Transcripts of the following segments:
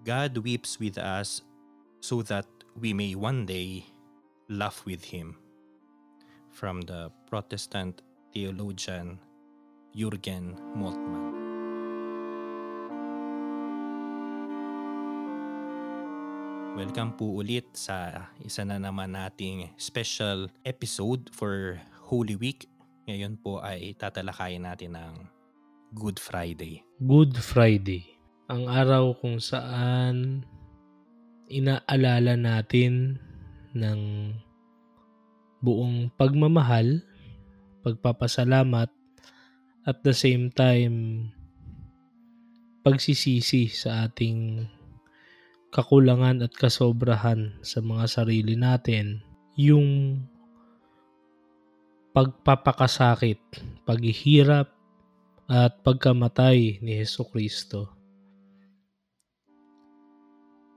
God weeps with us so that we may one day laugh with Him. From the Protestant theologian Jürgen Moltmann. Welcome po ulit sa isa na naman nating special episode for Holy Week. Ngayon po ay tatalakayin natin ng Good Friday. Good Friday. Ang araw kung saan inaalala natin ng buong pagmamahal, pagpapasalamat, at the same time pagsisisi sa ating kakulangan at kasobrahan sa mga sarili natin, yung pagpapakasakit, paghihirap, at pagkamatay ni Heso Kristo.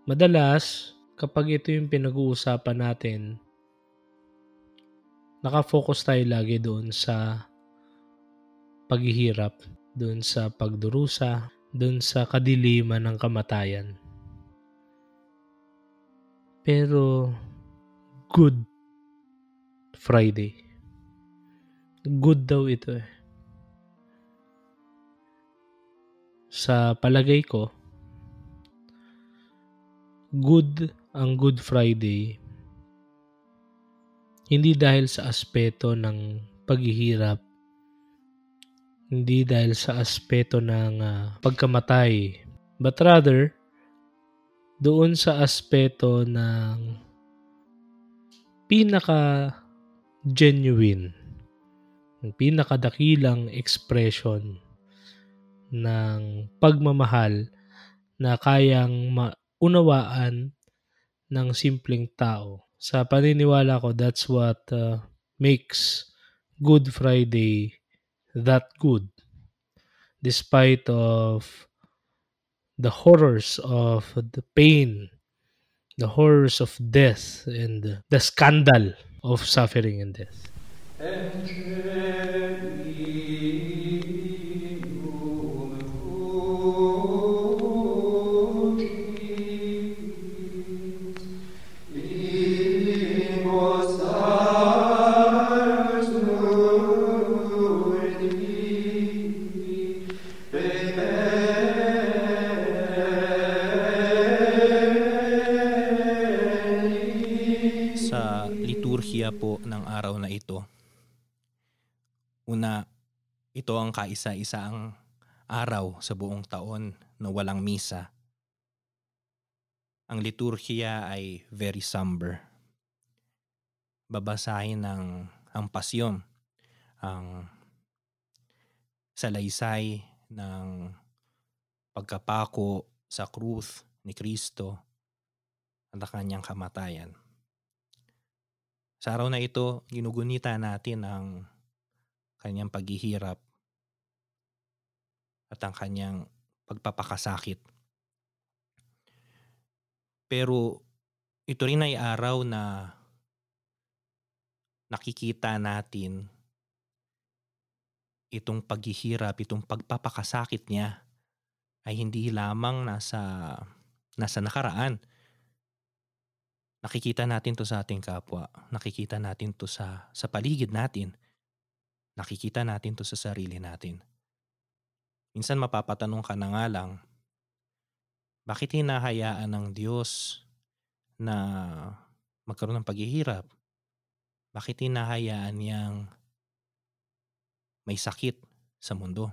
Madalas, kapag ito yung pinag-uusapan natin, nakafocus tayo lagi doon sa paghihirap, doon sa pagdurusa, doon sa kadiliman ng kamatayan. Pero, good Friday. Good daw ito eh. Sa palagay ko, good ang Good Friday. Hindi dahil sa aspeto ng paghihirap, hindi dahil sa aspeto ng uh, pagkamatay, but rather doon sa aspeto ng pinaka genuine, ng pinakadakilang expression ng pagmamahal na kayang maunawaan ng simpleng tao. Sa paniniwala ko, that's what uh, makes Good Friday that good. Despite of the horrors of the pain, the horrors of death, and the scandal of suffering and death. liturhiya ito. Una, ito ang kaisa-isaang araw sa buong taon na walang misa. Ang liturhiya ay very somber. Babasahin ng ang pasyon, ang salaysay ng pagkapako sa krus ni Kristo at ang kanyang kamatayan. Sa araw na ito, ginugunita natin ang kanyang paghihirap at ang kanyang pagpapakasakit. Pero ito rin ay araw na nakikita natin itong paghihirap, itong pagpapakasakit niya ay hindi lamang nasa nasa nakaraan, Nakikita natin to sa ating kapwa. Nakikita natin to sa, sa paligid natin. Nakikita natin to sa sarili natin. Minsan mapapatanong ka na nga lang, bakit hinahayaan ng Diyos na magkaroon ng paghihirap? Bakit hinahayaan niyang may sakit sa mundo?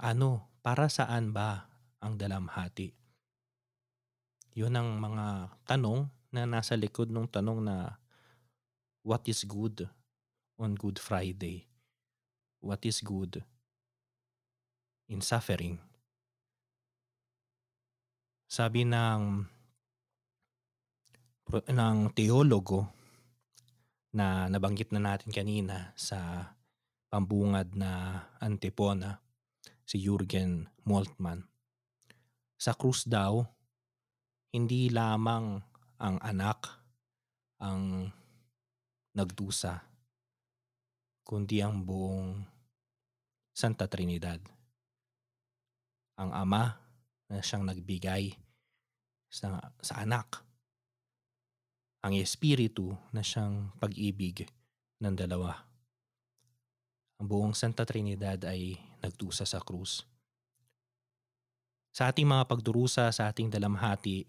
Ano, para saan ba ang dalamhati? Yun ang mga tanong na nasa likod ng tanong na what is good on Good Friday? What is good in suffering? Sabi ng ng teologo na nabanggit na natin kanina sa pambungad na antipona, si Jürgen Moltmann. Sa krus daw, hindi lamang ang anak ang nagdusa, kundi ang buong Santa Trinidad. Ang Ama, na siyang nagbigay sa, sa anak. Ang Espiritu na siyang pag-ibig ng dalawa. Ang buong Santa Trinidad ay nagtusa sa krus. Sa ating mga pagdurusa, sa ating dalamhati,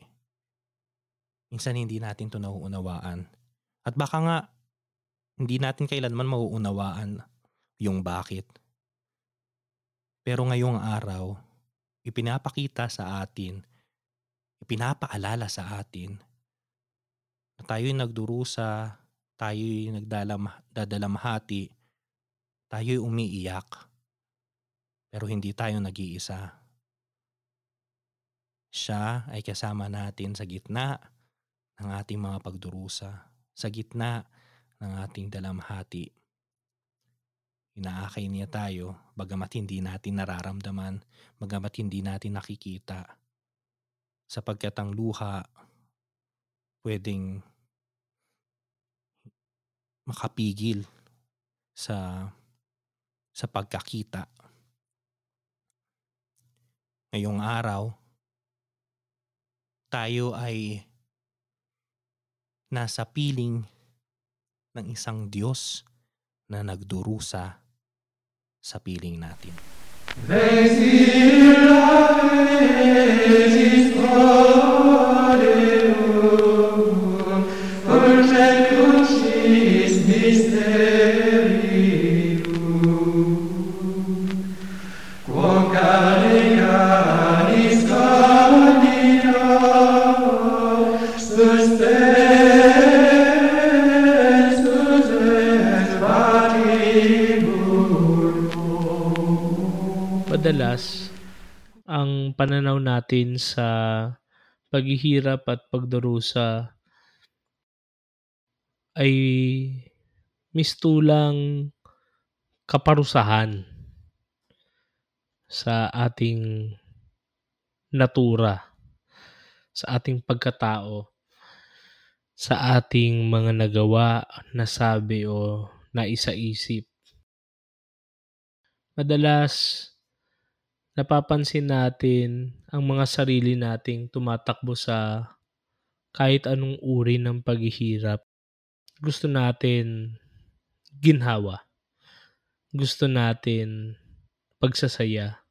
minsan hindi natin to nauunawaan. At baka nga, hindi natin kailanman mauunawaan yung bakit. Pero ngayong araw, ipinapakita sa atin, ipinapaalala sa atin na tayo'y nagdurusa, tayo'y nagdadalamhati, tayo'y umiiyak, pero hindi tayo nag-iisa. Siya ay kasama natin sa gitna ng ating mga pagdurusa, sa gitna ng ating dalamhati. Inaakay niya tayo, bagamat hindi natin nararamdaman, bagamat hindi natin nakikita. Sapagkat ang luha pwedeng makapigil sa sa pagkakita. Ngayong araw, tayo ay nasa piling ng isang Diyos na nagdurusa sa piling natin. madalas pananaw natin sa paghihirap at pagdurusa ay mistulang kaparusahan sa ating natura, sa ating pagkatao, sa ating mga nagawa, nasabi o naisa-isip. Madalas, napapansin natin ang mga sarili nating tumatakbo sa kahit anong uri ng paghihirap. Gusto natin ginhawa. Gusto natin pagsasaya.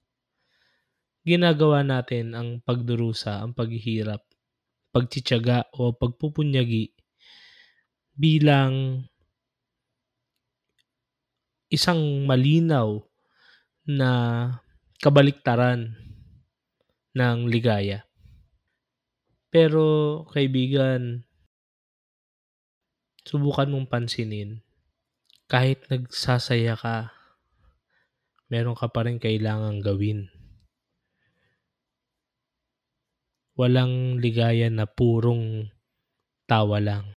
Ginagawa natin ang pagdurusa, ang paghihirap, pagtsitsaga o pagpupunyagi bilang isang malinaw na kabaliktaran ng ligaya. Pero kaibigan, subukan mong pansinin, kahit nagsasaya ka, meron ka pa rin kailangang gawin. Walang ligaya na purong tawa lang.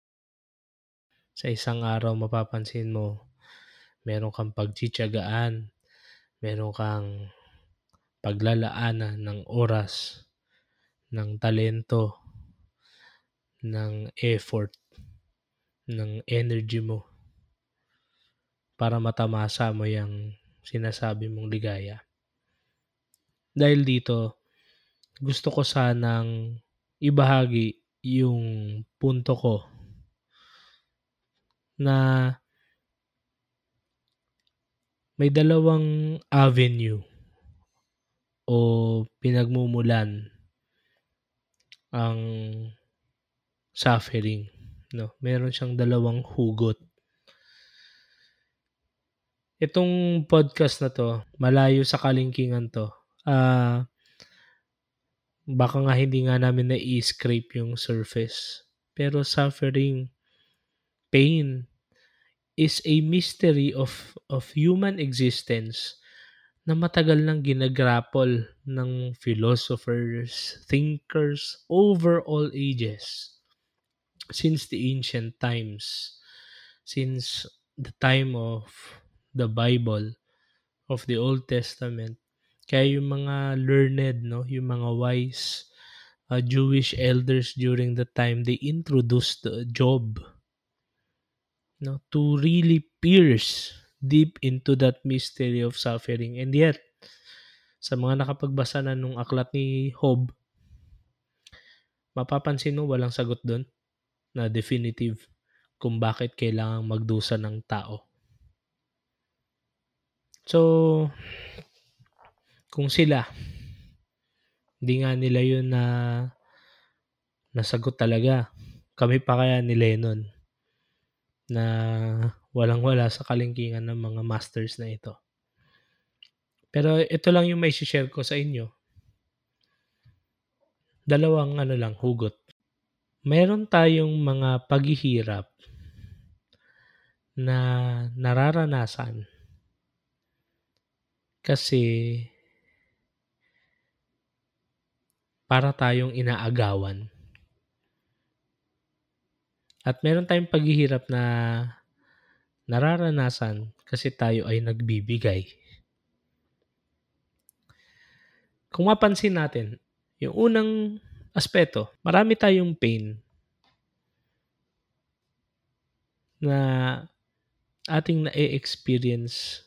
Sa isang araw mapapansin mo, meron kang pagtsitsagaan, meron kang paglalaanan ng oras, ng talento, ng effort, ng energy mo para matamasa mo yung sinasabi mong ligaya. Dahil dito, gusto ko sanang ibahagi yung punto ko na may dalawang avenue o pinagmumulan ang suffering. No? Meron siyang dalawang hugot. Itong podcast na to, malayo sa kalingkingan to. Uh, baka nga hindi nga namin na-scrape yung surface. Pero suffering, pain, is a mystery of, of human existence na matagal nang ginagrapple ng philosophers, thinkers over all ages since the ancient times, since the time of the Bible, of the Old Testament. Kaya yung mga learned, no, yung mga wise uh, Jewish elders during the time, they introduced Job no, to really pierce deep into that mystery of suffering. And yet, sa mga nakapagbasa na nung aklat ni Job, mapapansin mo walang sagot doon na definitive kung bakit kailangang magdusa ng tao. So, kung sila, hindi nga nila yun na nasagot talaga. Kami pa kaya ni Lennon na walang-wala sa kalingkingan ng mga masters na ito. Pero ito lang yung may share ko sa inyo. Dalawang ano lang, hugot. Meron tayong mga paghihirap na nararanasan kasi para tayong inaagawan. At meron tayong paghihirap na nararanasan kasi tayo ay nagbibigay. Kung mapansin natin, yung unang aspeto, marami tayong pain na ating na-experience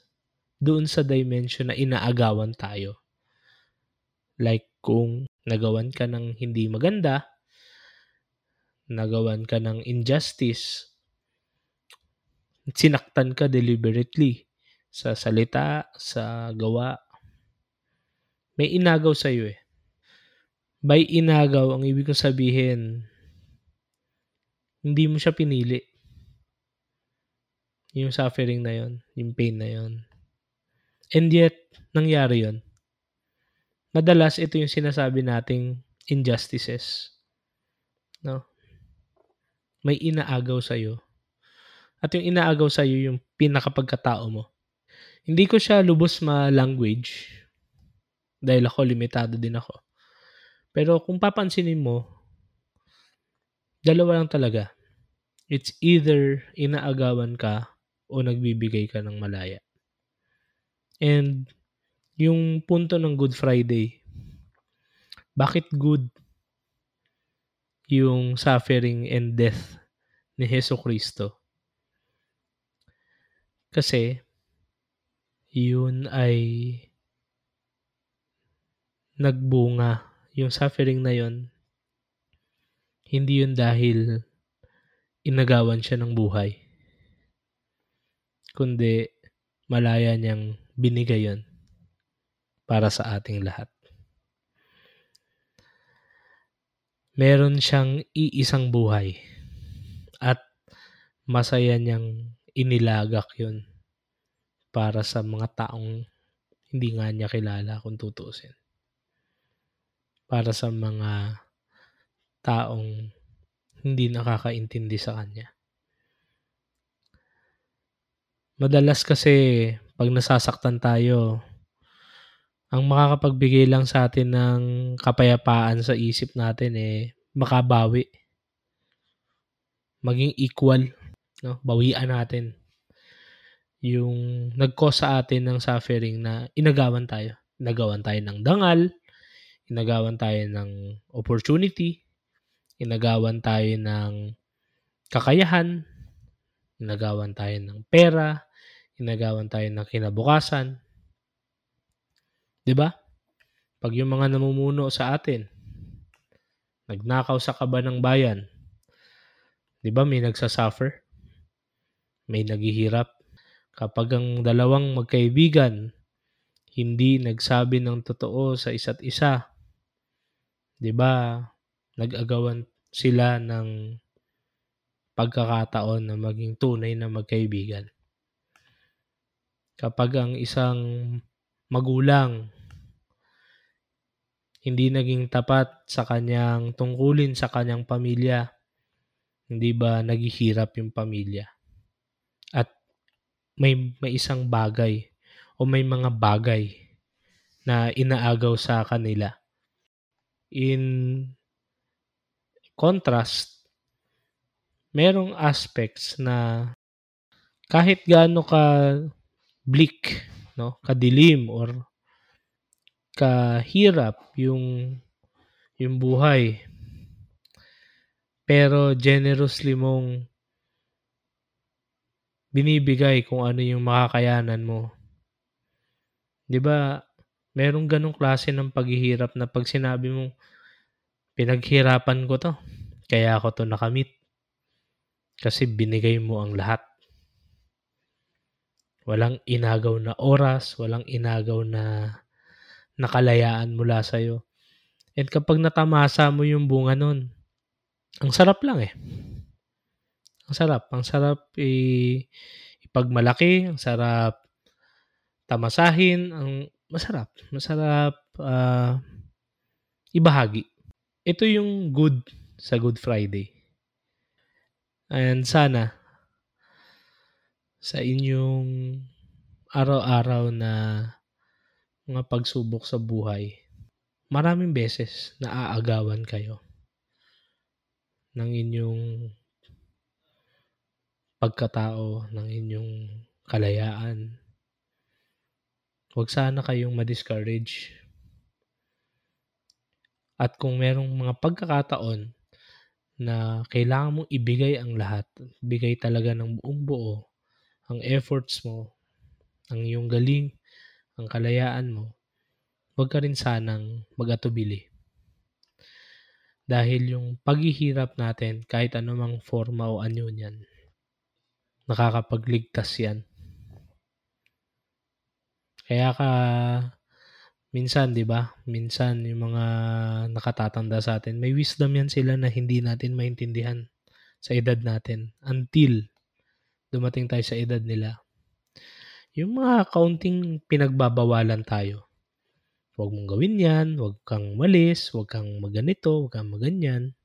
doon sa dimension na inaagawan tayo. Like kung nagawan ka ng hindi maganda, nagawan ka ng injustice, sinaktan ka deliberately sa salita, sa gawa, may inagaw sa iyo eh. By inagaw, ang ibig kong sabihin, hindi mo siya pinili. Yung suffering na yon, yung pain na yon. And yet, nangyari yon. Madalas, ito yung sinasabi nating injustices. No? May inaagaw sa'yo. At yung inaagaw sa'yo yung pinakapagkatao mo. Hindi ko siya lubos ma-language dahil ako limitado din ako. Pero kung papansinin mo, dalawa lang talaga. It's either inaagawan ka o nagbibigay ka ng malaya. And yung punto ng Good Friday, bakit good yung suffering and death ni Heso Kristo? Kasi yun ay nagbunga. Yung suffering na yun, hindi yun dahil inagawan siya ng buhay. Kundi malaya niyang binigay yon para sa ating lahat. Meron siyang iisang buhay at masaya niyang inilagak yon para sa mga taong hindi nga niya kilala kung tutuusin. Para sa mga taong hindi nakakaintindi sa kanya. Madalas kasi pag nasasaktan tayo, ang makakapagbigay lang sa atin ng kapayapaan sa isip natin eh makabawi. Maging equal, no? Bawian natin yung nag-cause sa atin ng suffering na inagawan tayo. Inagawan tayo ng dangal, inagawan tayo ng opportunity, inagawan tayo ng kakayahan, inagawan tayo ng pera, inagawan tayo ng kinabukasan. 'Di ba? Pag yung mga namumuno sa atin, nagnakaw sa kaba ng bayan, 'di ba may nagsasuffer? May naghihirap. Kapag ang dalawang magkaibigan hindi nagsabi ng totoo sa isa't isa, 'di ba? Nag-agawan sila ng pagkakataon na maging tunay na magkaibigan kapag ang isang magulang hindi naging tapat sa kanyang tungkulin sa kanyang pamilya, hindi ba naghihirap yung pamilya? May, may isang bagay o may mga bagay na inaagaw sa kanila. In contrast, merong aspects na kahit gaano ka bleak, no? Kadilim or kahirap yung yung buhay. Pero generously mong binibigay kung ano yung makakayanan mo. 'Di ba? Merong ganong klase ng paghihirap na pag sinabi mo, pinaghirapan ko to, kaya ako to nakamit. Kasi binigay mo ang lahat. Walang inagaw na oras, walang inagaw na nakalayaan mula sa'yo. And kapag natamasa mo yung bunga nun, ang sarap lang eh. Ang sarap. Ang sarap i- ipagmalaki, ang sarap tamasahin, ang masarap. Masarap ah, ibahagi. Ito yung good sa Good Friday. And sana sa inyong araw-araw na mga pagsubok sa buhay, maraming beses na aagawan kayo ng inyong pagkatao, ng inyong kalayaan. Huwag sana kayong ma-discourage. At kung merong mga pagkakataon na kailangan mong ibigay ang lahat, bigay talaga ng buong buo, ang efforts mo, ang iyong galing, ang kalayaan mo, huwag ka rin sanang mag-atubili. Dahil yung paghihirap natin, kahit anumang forma o anyo niyan, nakakapagligtas yan. Kaya ka, minsan, di ba? Minsan, yung mga nakatatanda sa atin, may wisdom yan sila na hindi natin maintindihan sa edad natin until dumating tayo sa edad nila. Yung mga kaunting pinagbabawalan tayo. Huwag mong gawin yan, huwag kang malis, huwag kang maganito, huwag kang maganyan.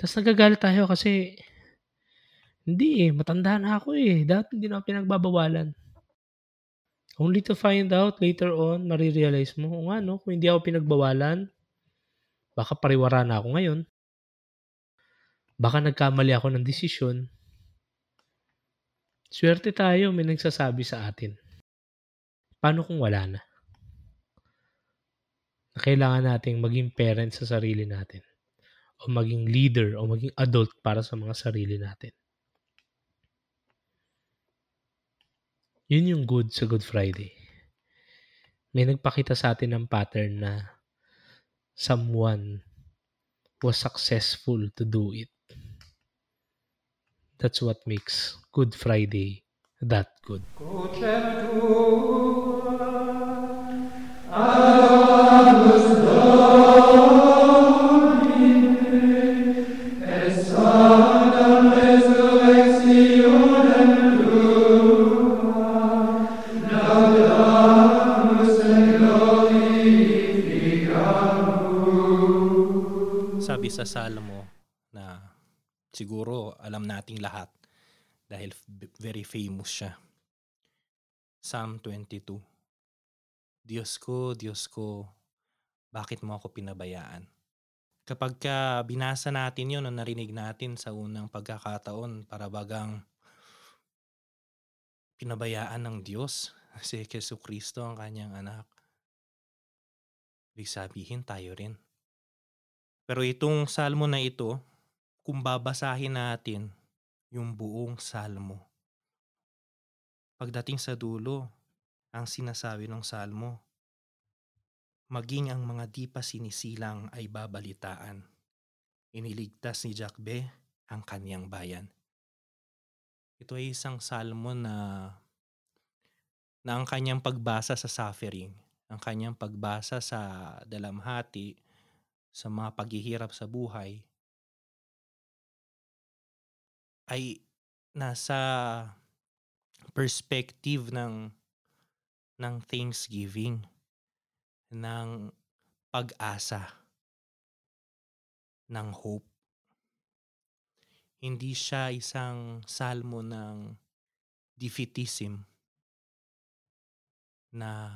Tapos nagagalit tayo kasi hindi eh, matanda na ako eh. Dati hindi na ako pinagbabawalan. Only to find out later on, marirealize mo, o nga no, kung hindi ako pinagbawalan, baka pariwara na ako ngayon. Baka nagkamali ako ng desisyon. Swerte tayo, may nagsasabi sa atin. Paano kung wala na? Na kailangan nating maging parent sa sarili natin. O maging leader o maging adult para sa mga sarili natin. Yun yung good sa Good Friday. May nagpakita sa atin ng pattern na someone was successful to do it. That's what makes Good Friday that good. Sabi sa Salmo na siguro alam nating lahat dahil very famous siya. Psalm 22. Diyos ko, Diyos ko, bakit mo ako pinabayaan? Kapag ka binasa natin yun o narinig natin sa unang pagkakataon, para bagang pinabayaan ng Diyos si Keso Kristo ang kanyang anak. Ibig sabihin tayo rin. Pero itong salmo na ito, kung babasahin natin yung buong salmo, pagdating sa dulo, ang sinasabi ng salmo, maging ang mga di pa sinisilang ay babalitaan. Iniligtas ni Jakbe ang kanyang bayan. Ito ay isang salmo na na ang kanyang pagbasa sa suffering, ang kanyang pagbasa sa dalamhati, sa mga paghihirap sa buhay, ay nasa perspective ng ng thanksgiving, ng pag-asa, ng hope. Hindi siya isang salmo ng defeatism na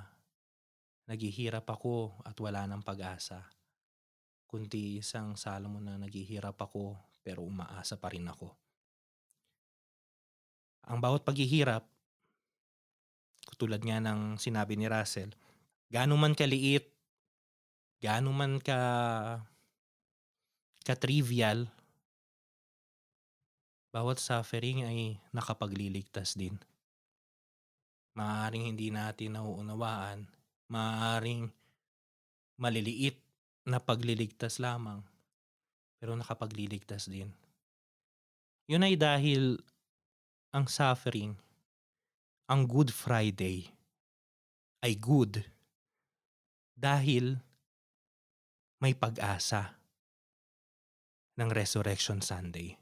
naghihirap ako at wala ng pag-asa. Kundi isang salmo na naghihirap ako pero umaasa pa rin ako. Ang bawat paghihirap, tulad nga ng sinabi ni Russell, gaano man kaliit, gaano man ka ka-trivial, bawat suffering ay nakapagliligtas din. Maaaring hindi natin nauunawaan, maaring maliliit na pagliligtas lamang, pero nakapagliligtas din. Yun ay dahil ang suffering, ang Good Friday ay good dahil may pag-asa ng Resurrection Sunday.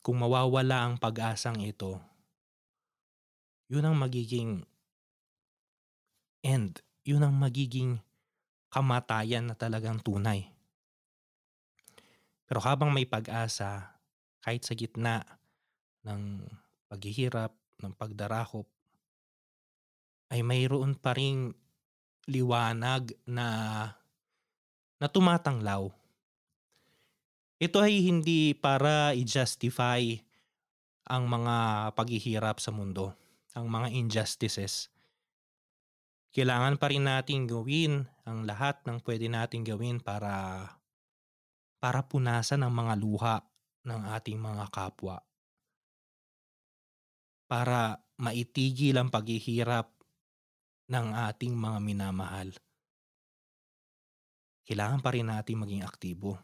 Kung mawawala ang pag-asang ito, yun ang magiging end. Yun ang magiging kamatayan na talagang tunay. Pero habang may pag-asa, kahit sa gitna ng paghihirap, ng pagdarakop, ay mayroon pa ring liwanag na na tumatanglaw. Ito ay hindi para i-justify ang mga paghihirap sa mundo, ang mga injustices. Kailangan pa rin nating gawin ang lahat ng pwede nating gawin para para punasan ang mga luha ng ating mga kapwa. Para maitigil ang paghihirap ng ating mga minamahal. Kailangan pa rin natin maging aktibo.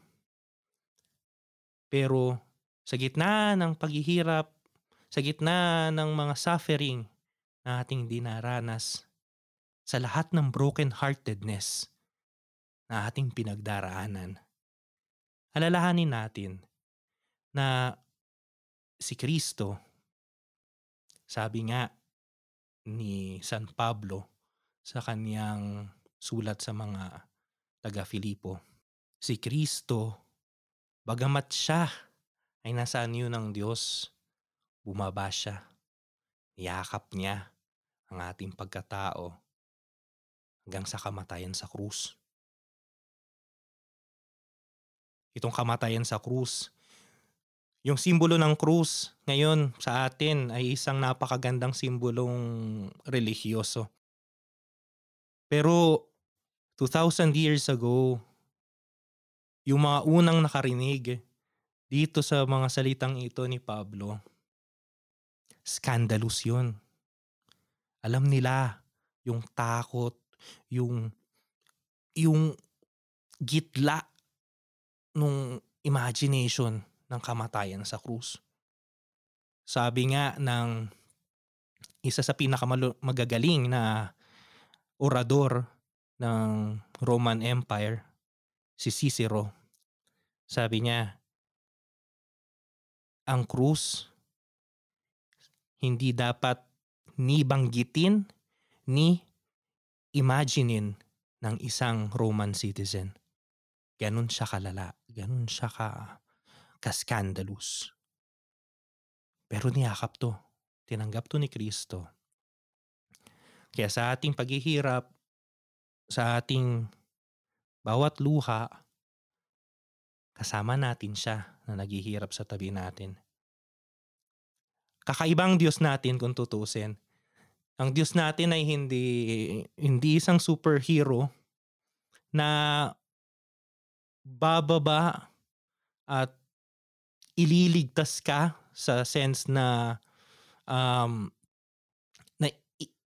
Pero sa gitna ng paghihirap, sa gitna ng mga suffering na ating dinaranas, sa lahat ng broken-heartedness na ating pinagdaraanan, alalahanin natin na si Kristo, sabi nga ni San Pablo sa kaniyang sulat sa mga taga-Filipo, si Kristo, bagamat siya ay nasa anyo ng Diyos, bumaba siya, niyakap niya ang ating pagkatao hanggang sa kamatayan sa krus. Itong kamatayan sa krus, yung simbolo ng krus ngayon sa atin ay isang napakagandang simbolong religyoso. Pero 2,000 years ago, yung mga unang nakarinig dito sa mga salitang ito ni Pablo, scandalous yun. Alam nila yung takot, yung yung gitla nung imagination ng kamatayan sa krus. Sabi nga ng isa sa pinakamagagaling na orador ng Roman Empire, si Cicero, sabi niya, ang krus hindi dapat ni banggitin ni imaginein ng isang Roman citizen. Ganun siya kalala. Ganun siya ka ka-scandalous. Pero niyakap to. Tinanggap to ni Kristo. Kaya sa ating paghihirap, sa ating bawat luha, kasama natin siya na naghihirap sa tabi natin. Kakaibang Diyos natin kung tutusin. Ang Diyos natin ay hindi hindi isang superhero na bababa at ililigtas ka sa sense na um, na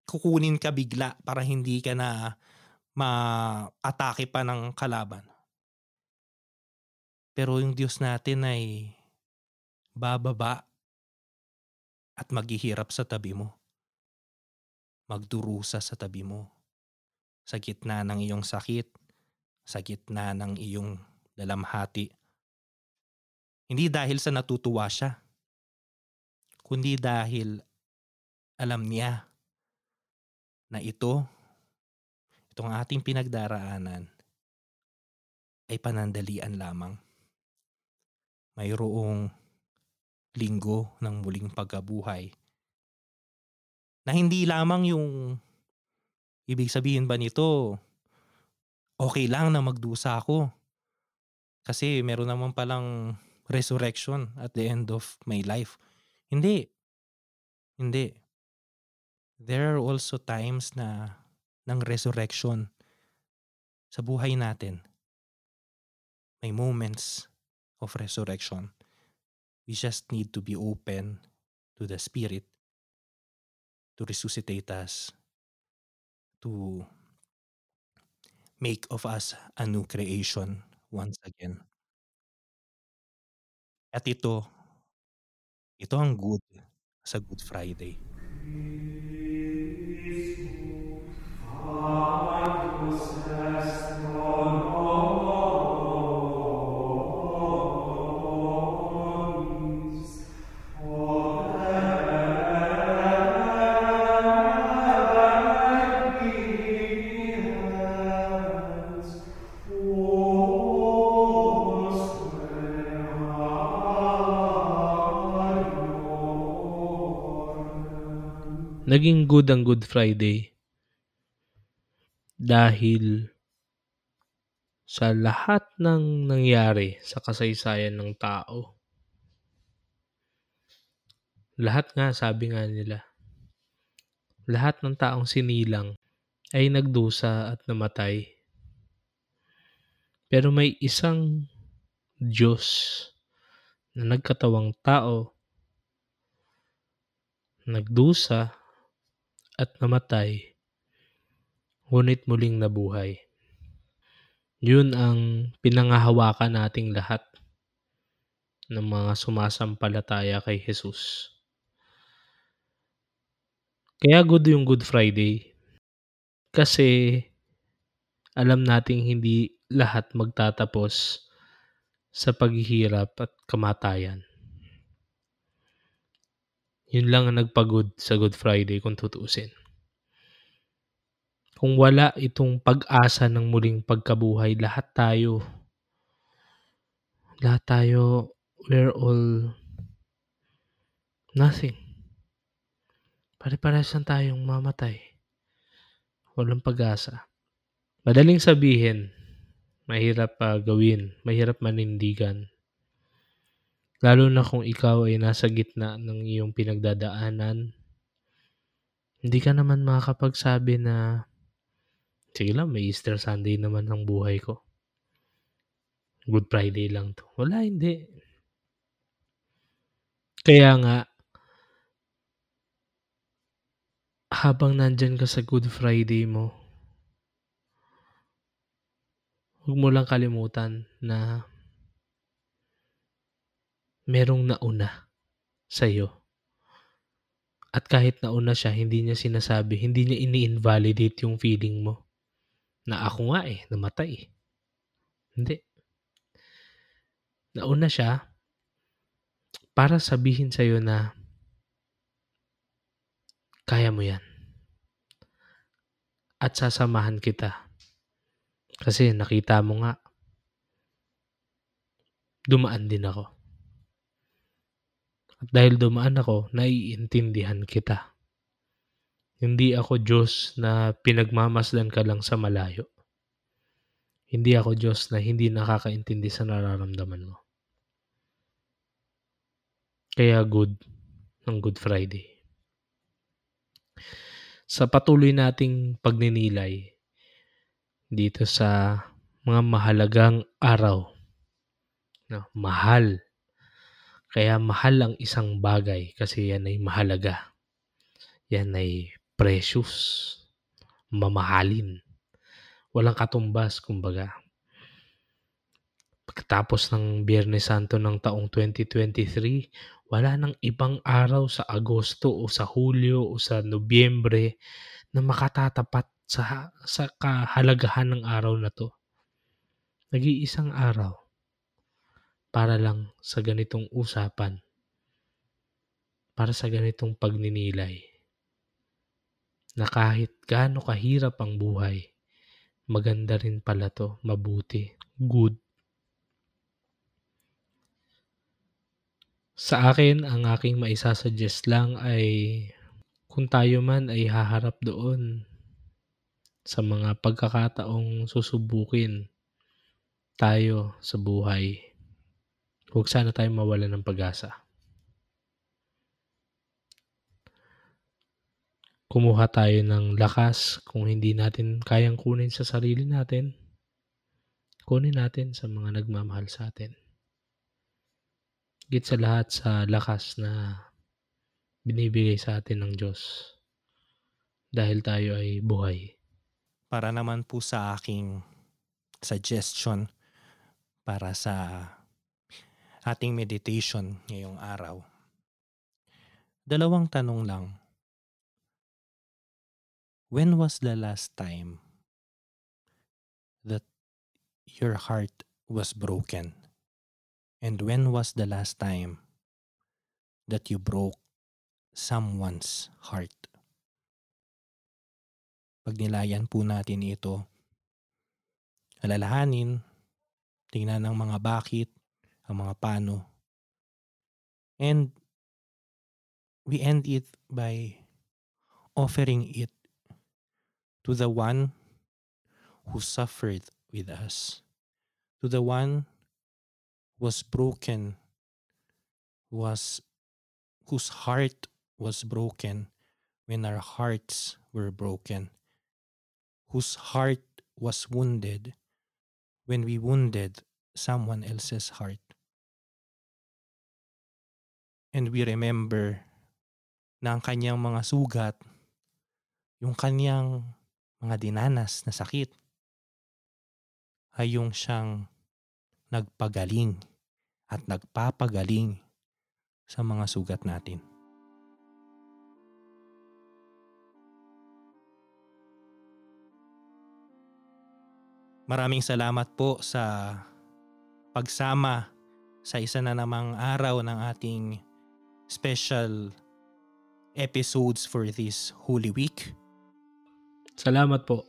kukunin ka bigla para hindi ka na ma-atake pa ng kalaban. Pero yung Diyos natin ay bababa at maghihirap sa tabi mo. Magdurusa sa tabi mo. Sa gitna ng iyong sakit, sa gitna ng iyong dalamhati hindi dahil sa natutuwa siya, kundi dahil alam niya na ito, itong ating pinagdaraanan, ay panandalian lamang. Mayroong linggo ng muling pagkabuhay na hindi lamang yung ibig sabihin ba nito, okay lang na magdusa ako. Kasi meron naman palang resurrection at the end of my life. Hindi. Hindi. There are also times na ng resurrection sa buhay natin. May moments of resurrection. We just need to be open to the Spirit to resuscitate us, to make of us a new creation once again. At ito, ito ang good sa Good Friday. Naging good ang Good Friday dahil sa lahat ng nangyari sa kasaysayan ng tao. Lahat nga, sabi nga nila, lahat ng taong sinilang ay nagdusa at namatay. Pero may isang Diyos na nagkatawang tao, nagdusa at namatay, ngunit muling nabuhay. Yun ang pinangahawakan nating lahat ng mga sumasampalataya kay Jesus. Kaya good yung Good Friday. Kasi alam nating hindi lahat magtatapos sa paghihirap at kamatayan. Yun lang ang nagpagod sa Good Friday kung tutuusin. Kung wala itong pag-asa ng muling pagkabuhay, lahat tayo, lahat tayo, we're all nothing. Pare-parehas lang tayong mamatay. Walang pag-asa. Madaling sabihin, mahirap pa gawin, mahirap manindigan. Lalo na kung ikaw ay nasa gitna ng iyong pinagdadaanan, hindi ka naman makakapagsabi na, sige lang, may Easter Sunday naman ang buhay ko. Good Friday lang to. Wala, hindi. Kaya nga, habang nandyan ka sa Good Friday mo, huwag mo lang kalimutan na merong nauna sa iyo. At kahit nauna siya, hindi niya sinasabi, hindi niya ini-invalidate yung feeling mo. Na ako nga eh, namatay. Hindi. Nauna siya para sabihin sa'yo na kaya mo yan. At sasamahan kita. Kasi nakita mo nga, dumaan din ako. At dahil dumaan ako, naiintindihan kita. Hindi ako Diyos na pinagmamasdan ka lang sa malayo. Hindi ako Diyos na hindi nakakaintindi sa nararamdaman mo. Kaya good ng Good Friday. Sa patuloy nating pagninilay dito sa mga mahalagang araw. No, mahal kaya mahal ang isang bagay kasi yan ay mahalaga. Yan ay precious. Mamahalin. Walang katumbas, kumbaga. Pagkatapos ng Biyernes Santo ng taong 2023, wala nang ibang araw sa Agosto o sa Hulyo o sa Nobyembre na makatatapat sa, sa kahalagahan ng araw na to. Nag-iisang araw para lang sa ganitong usapan, para sa ganitong pagninilay, na kahit gaano kahirap ang buhay, maganda rin pala to, mabuti, good. Sa akin, ang aking maisasuggest lang ay kung tayo man ay haharap doon sa mga pagkakataong susubukin tayo sa buhay Huwag sana tayo mawala ng pag-asa. Kumuha tayo ng lakas kung hindi natin kayang kunin sa sarili natin. Kunin natin sa mga nagmamahal sa atin. Git sa lahat sa lakas na binibigay sa atin ng Diyos. dahil tayo ay buhay. Para naman po sa aking suggestion para sa ating meditation ngayong araw. Dalawang tanong lang. When was the last time that your heart was broken? And when was the last time that you broke someone's heart? Pag nilayan po natin ito, alalahanin, tingnan ang mga bakit, ang mga paano, and we end it by offering it to the one who suffered with us, to the one who was broken, was whose heart was broken when our hearts were broken, whose heart was wounded when we wounded someone else's heart. And we remember na ang kanyang mga sugat, yung kanyang mga dinanas na sakit, ay yung siyang nagpagaling at nagpapagaling sa mga sugat natin. Maraming salamat po sa pagsama sa isa na namang araw ng ating special episodes for this Holy Week. Salamat po.